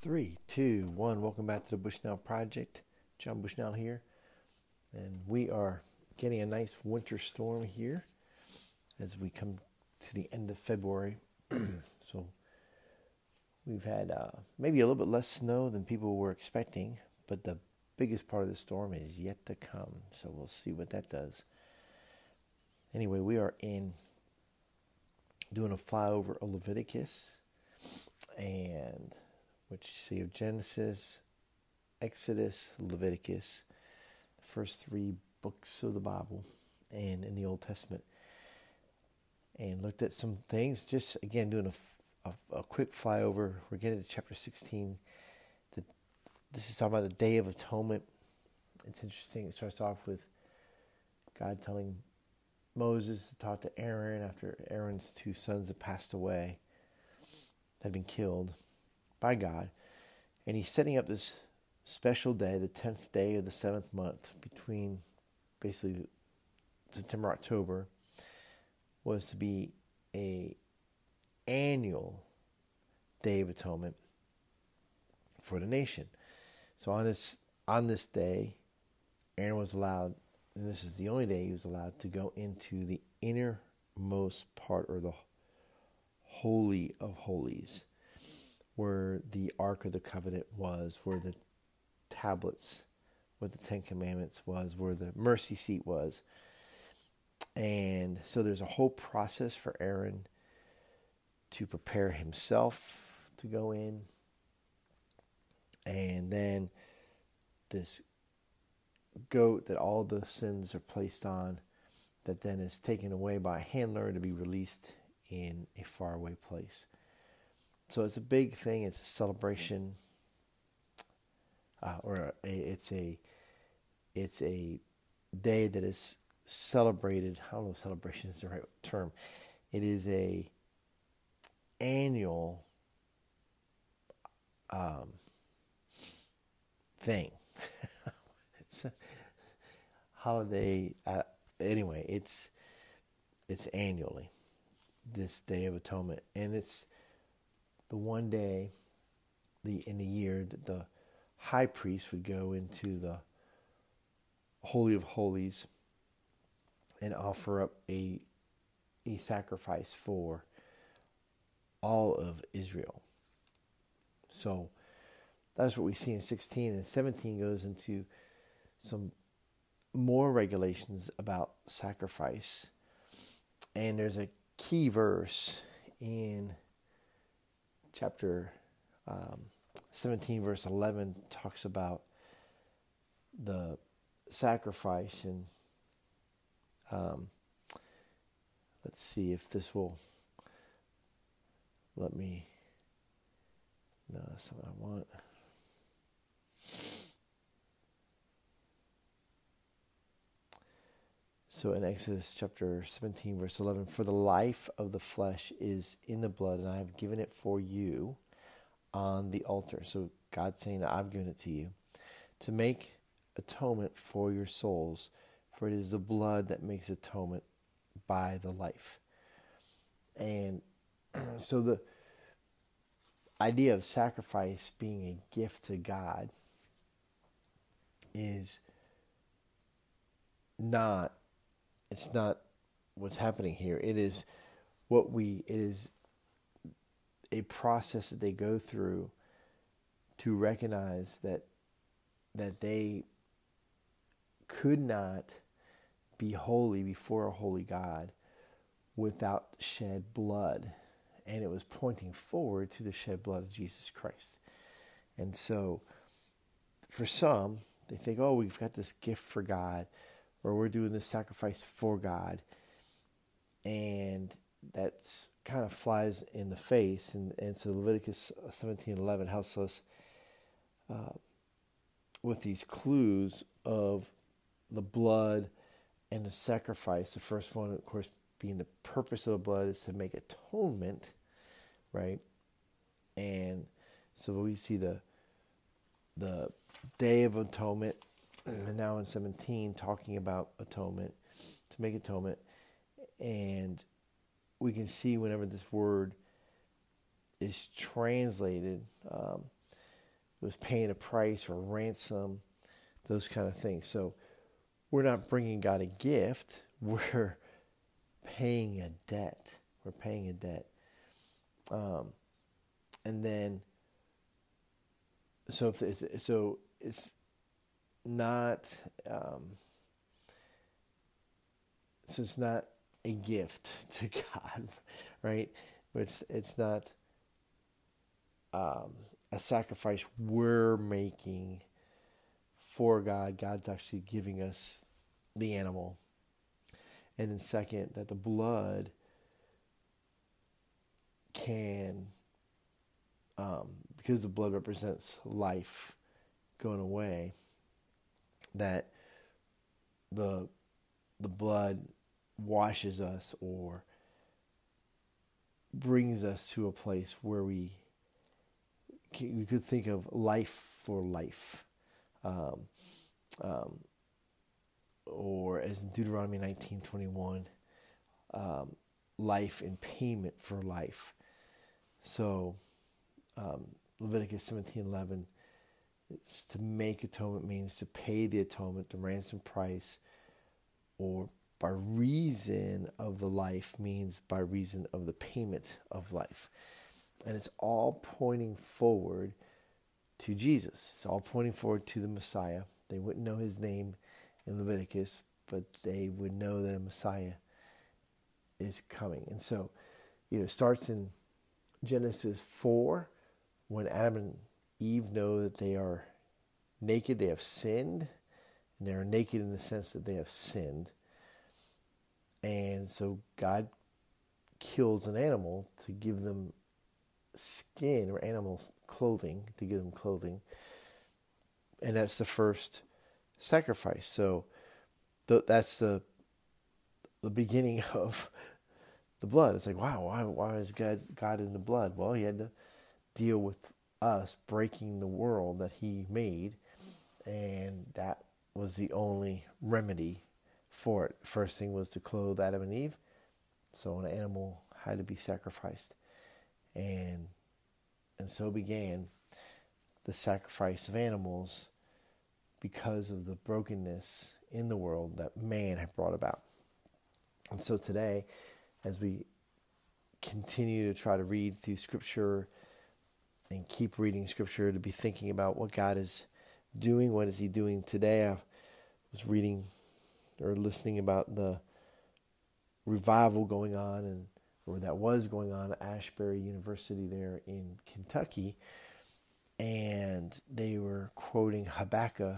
Three, two, one. Welcome back to the Bushnell Project. John Bushnell here. And we are getting a nice winter storm here as we come to the end of February. so we've had uh, maybe a little bit less snow than people were expecting, but the biggest part of the storm is yet to come. So we'll see what that does. Anyway, we are in doing a flyover of Leviticus and which you have Genesis, Exodus, Leviticus, the first three books of the Bible and in the Old Testament, and looked at some things. Just again, doing a, a, a quick flyover. We're getting to chapter 16. The, this is talking about the Day of Atonement. It's interesting. It starts off with God telling Moses to talk to Aaron after Aaron's two sons had passed away, had been killed by God. And he's setting up this special day, the 10th day of the seventh month, between basically September, October, was to be a annual day of atonement for the nation. So on this on this day, Aaron was allowed, and this is the only day he was allowed to go into the innermost part or the holy of holies where the Ark of the Covenant was, where the tablets, where the Ten Commandments was, where the mercy seat was. And so there's a whole process for Aaron to prepare himself to go in. And then this goat that all the sins are placed on, that then is taken away by a handler to be released in a faraway place. So it's a big thing. It's a celebration, uh, or a, it's a it's a day that is celebrated. I don't know if celebration is the right term. It is a annual um, thing. holiday. Uh, anyway, it's it's annually this Day of Atonement, and it's the one day the in the year that the high priest would go into the holy of holies and offer up a a sacrifice for all of Israel. So that's what we see in 16 and 17 goes into some more regulations about sacrifice. And there's a key verse in chapter um, 17, verse 11, talks about the sacrifice. And um, let's see if this will let me. No, that's not what I want. So in Exodus chapter 17, verse 11, for the life of the flesh is in the blood, and I have given it for you on the altar. So God's saying I've given it to you to make atonement for your souls, for it is the blood that makes atonement by the life. And so the idea of sacrifice being a gift to God is not it's not what's happening here. It is what we it is a process that they go through to recognize that that they could not be holy before a holy God without shed blood. And it was pointing forward to the shed blood of Jesus Christ. And so, for some, they think, oh, we've got this gift for God or we're doing this sacrifice for God. And that's kind of flies in the face. And, and so Leviticus 17 11 helps us uh, with these clues of the blood and the sacrifice. The first one, of course, being the purpose of the blood is to make atonement, right? And so we see the the day of atonement and now in 17 talking about atonement to make atonement and we can see whenever this word is translated um, was paying a price or ransom, those kind of things. So we're not bringing God a gift, we're paying a debt. We're paying a debt. Um, and then, so if it's, so it's not, um, so it's not a gift to God, right? But it's it's not um, a sacrifice we're making for God. God's actually giving us the animal. And then, second, that the blood can, um, because the blood represents life going away, that the the blood washes us or brings us to a place where we we could think of life for life, um, um, or as in Deuteronomy nineteen twenty one, um, life in payment for life. So um, Leviticus seventeen eleven, it's to make atonement means to pay the atonement, the ransom price, or by reason of the life means by reason of the payment of life. And it's all pointing forward to Jesus. It's all pointing forward to the Messiah. They wouldn't know his name in Leviticus, but they would know that a Messiah is coming. And so, you know, it starts in Genesis 4 when Adam and Eve know that they are naked, they have sinned, and they are naked in the sense that they have sinned. And so God kills an animal to give them skin or animal clothing, to give them clothing. And that's the first sacrifice. So th- that's the the beginning of the blood. It's like, wow, why, why is God, God in the blood? Well, he had to deal with us breaking the world that he made, and that was the only remedy for it. First thing was to clothe Adam and Eve, so an animal had to be sacrificed, and and so began the sacrifice of animals because of the brokenness in the world that man had brought about. And so today, as we continue to try to read through Scripture and keep reading Scripture, to be thinking about what God is doing, what is He doing today. I was reading or listening about the revival going on and or that was going on at Asbury University there in Kentucky, and they were quoting Habakkuk,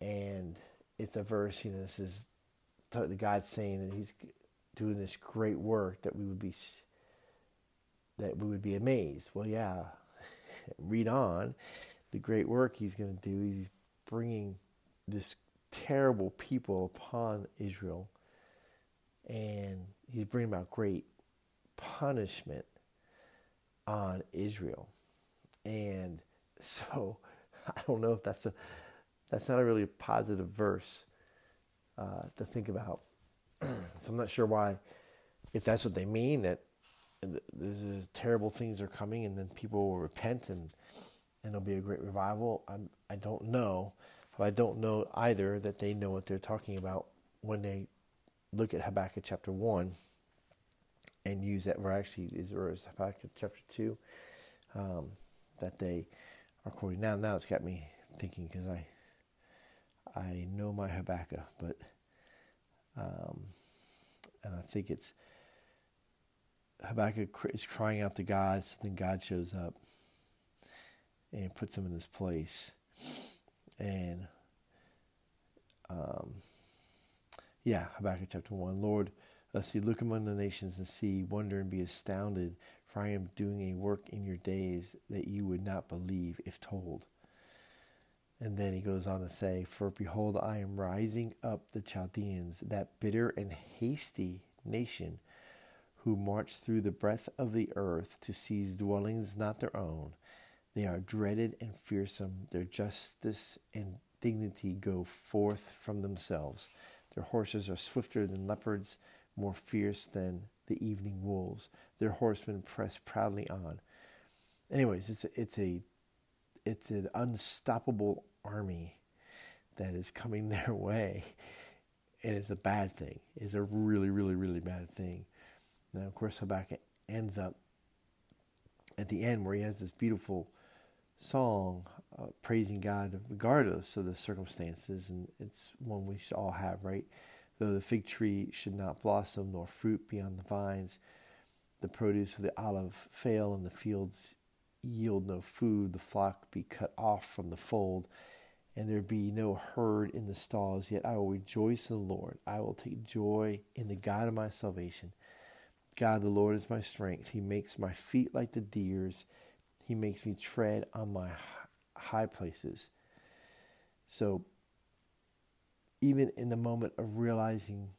and it's a verse. You know, this is the God saying that He's doing this great work that we would be that we would be amazed. Well, yeah, read on. The great work He's going to do. He's bringing this terrible people upon Israel, and he's bringing about great punishment on Israel. And so I don't know if that's a that's not a really positive verse uh, to think about. so I'm not sure why, if that's what they mean that this is terrible things are coming and then people will repent and and there'll be a great revival. I'm I don't know. But I don't know either that they know what they're talking about when they look at Habakkuk chapter 1 and use that, or actually, is, or is Habakkuk chapter 2 um, that they are quoting. Now, now it's got me thinking because I, I know my Habakkuk, but, um, and I think it's Habakkuk is crying out to God, so then God shows up and puts him in his place and um, yeah, Habakkuk chapter 1. Lord, let's see, look among the nations and see, wonder and be astounded, for I am doing a work in your days that you would not believe if told. And then he goes on to say, For behold, I am rising up the Chaldeans, that bitter and hasty nation, who march through the breadth of the earth to seize dwellings not their own they are dreaded and fearsome. Their justice and dignity go forth from themselves. Their horses are swifter than leopards, more fierce than the evening wolves. Their horsemen press proudly on. Anyways, it's it's a it's an unstoppable army that is coming their way. And it's a bad thing. It's a really, really, really bad thing. Now, of course, Habakkuk ends up at the end where he has this beautiful song uh, praising God regardless of the circumstances. And it's one we should all have, right? Though the fig tree should not blossom, nor fruit be on the vines, the produce of the olive fail, and the fields yield no food, the flock be cut off from the fold and there be no herd in the stalls, yet I will rejoice in the Lord. I will take joy in the God of my salvation. God, the Lord, is my strength. He makes my feet like the deer's, He makes me tread on my high places. So, even in the moment of realizing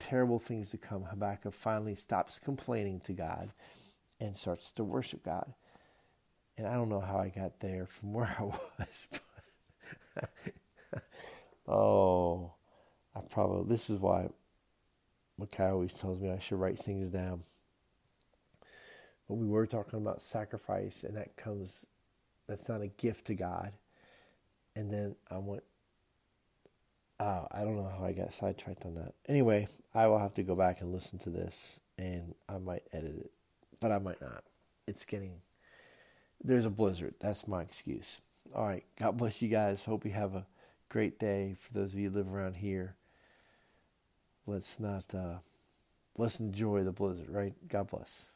terrible things to come, Habakkuk finally stops complaining to God and starts to worship God. And I don't know how I got there from where I was, But oh, I probably, this is why Makai always tells me I should write things down. But we were talking about sacrifice, and that comes, that's not a gift to God. And then I went, oh, I don't know how I got sidetracked on that. Anyway, I will have to go back and listen to this, and I might edit it, but I might not. It's getting, there's a blizzard. That's my excuse. All right. God bless you guys. Hope you have a great day. For those of you who live around here, let's not, uh, let's enjoy the blizzard, right? God bless.